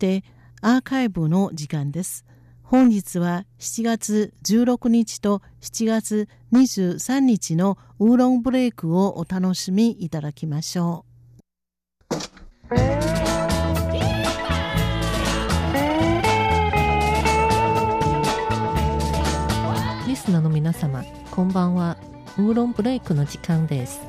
してアーカイブの時間です。本日は7月16日と7月23日のウーロンブレイクをお楽しみいただきましょう。リスナーの皆様、こんばんは。ウーロンブレイクの時間です。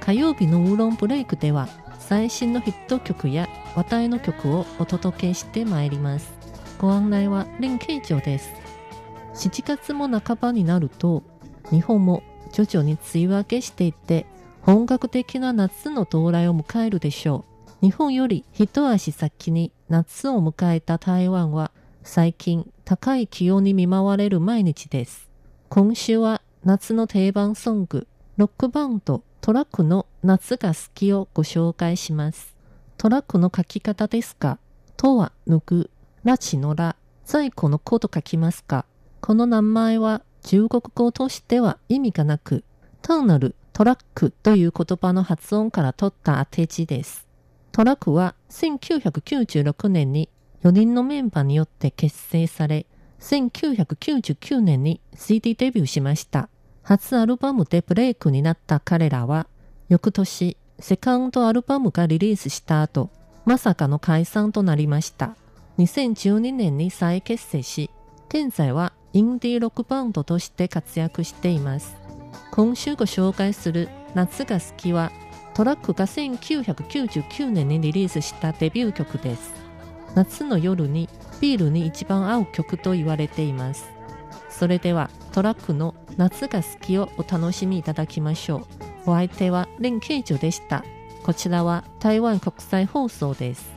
火曜日のウーロンブレイクでは最新のヒット曲や話題の曲をお届けしてまいります。ご案内は林慶長です。7月も半ばになると、日本も徐々に梅雨明けしていって、本格的な夏の到来を迎えるでしょう。日本より一足先に夏を迎えた台湾は、最近高い気温に見舞われる毎日です。今週は夏の定番ソング、ロックバンドトラックの夏が好きをご紹介します。トラックの書き方ですが、とは抜く、ラチのラ、在庫の子と書きますか？この名前は中国語としては意味がなく、単なるトラックという言葉の発音から取った当て字です。トラックは1996年に4人のメンバーによって結成され、1999年に CD デビューしました。初アルバムでブレイクになった彼らは、翌年、セカンドアルバムがリリースした後、まさかの解散となりました。2012年に再結成し、現在はインディーロックバンドとして活躍しています。今週ご紹介する夏が好きは、トラックが1999年にリリースしたデビュー曲です。夏の夜にビールに一番合う曲と言われています。それではトラックの夏が好きをお楽しみいただきましょう。お相手はレンケイジョでした。こちらは台湾国際放送です。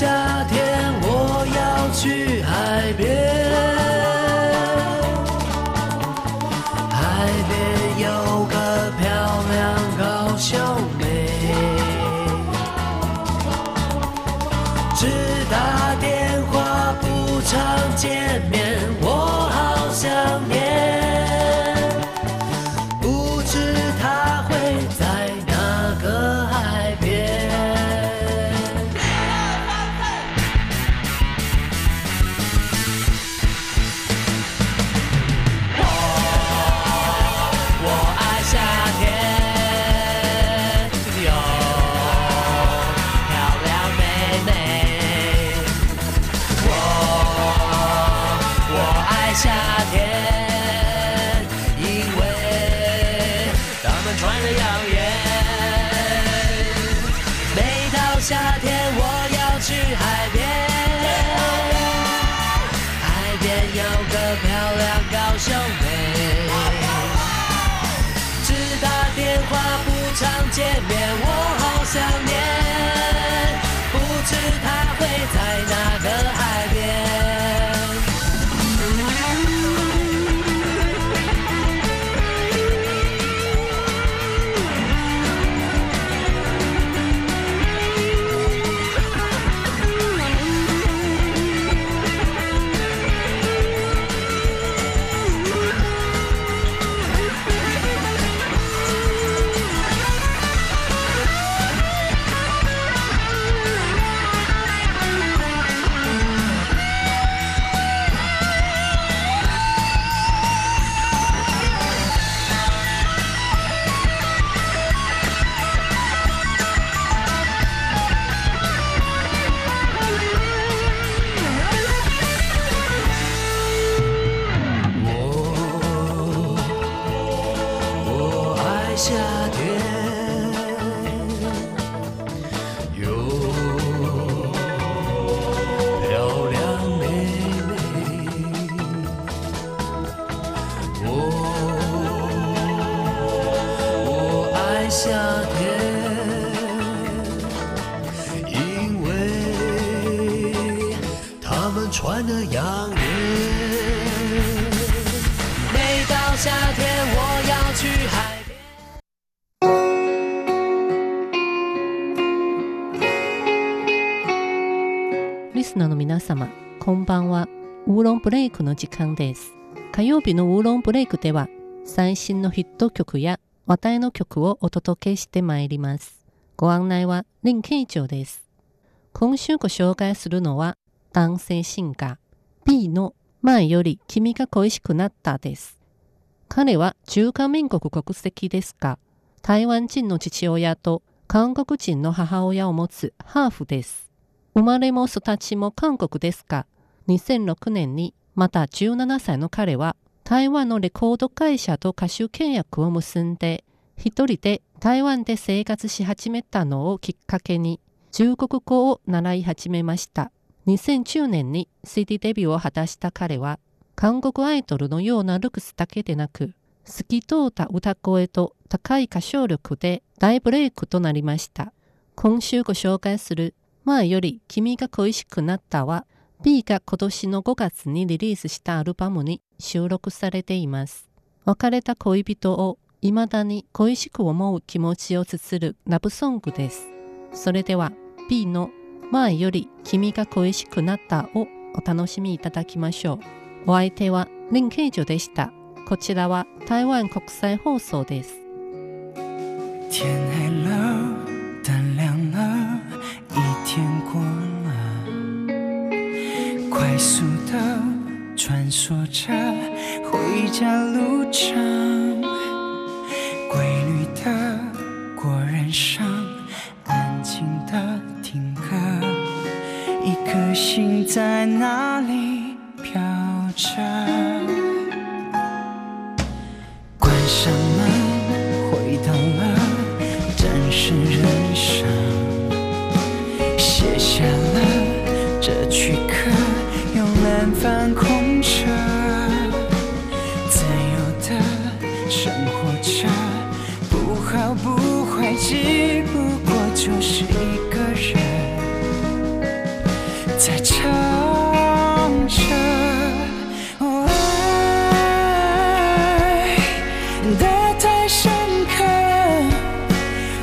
夏天我要去海边，海边有个漂亮高秀妹，只打电话不常见面，我好想念。夏天我要去海边，海边有个漂亮高兄妹，只打电话不常见面，我好想念。夏天哟漂亮妹妹我我爱夏天因为他们穿的洋棉每到夏天我要リスナーの皆様、こんばんは。ウーロンブレイクの時間です。火曜日のウーロンブレイクでは、最新のヒット曲や話題の曲をお届けしてまいります。ご案内は林慶長です。今週ご紹介するのは、男性シンガー B の前より君が恋しくなったです。彼は中華民国国籍ですが、台湾人の父親と韓国人の母親を持つハーフです。生まれも育ちも韓国ですが、2006年にまた17歳の彼は台湾のレコード会社と歌手契約を結んで、一人で台湾で生活し始めたのをきっかけに中国語を習い始めました。2010年に CD デビューを果たした彼は、韓国アイドルのようなルックスだけでなく、透き通った歌声と高い歌唱力で大ブレイクとなりました。今週ご紹介する前より君が恋しくなったは B が今年の5月にリリースしたアルバムに収録されています。別れた恋人を未だに恋しく思う気持ちを綴るラブソングです。それでは B の前より君が恋しくなったをお楽しみいただきましょう。お相手は林慶女でした。こちらは台湾国際放送です。快速的穿梭着回家路程，规律的过人生，安静的听歌，一颗心在哪里飘着。关上门，回到了真实人生，就是一个人在唱着。哦爱的太深刻，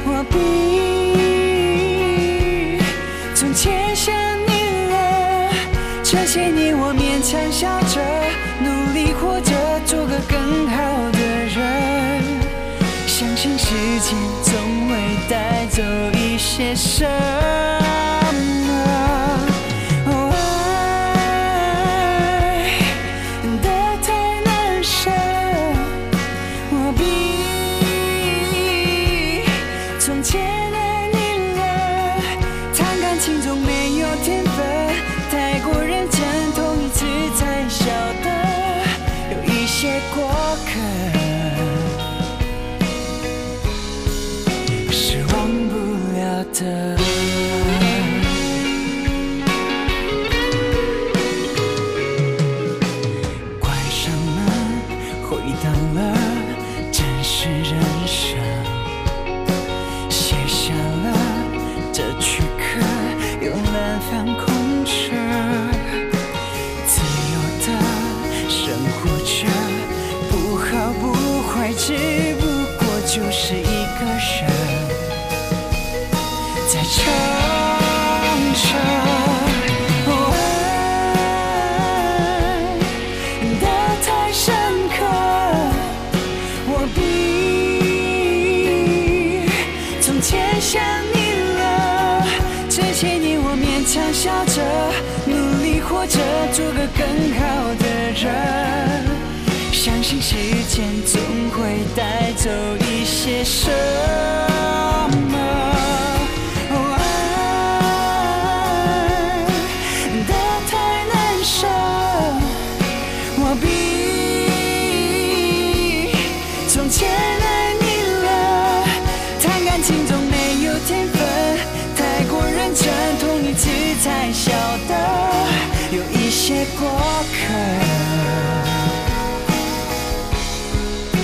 我比从前想你了。这些年我勉强笑过认真，痛一次才晓得，有一些过客 的关上门回到了真实人生。唱着《我的爱》的太深刻，我比从前想你了。这些年我勉强笑着努力活着，做个更好的人。相信时间总会带走一些什么。be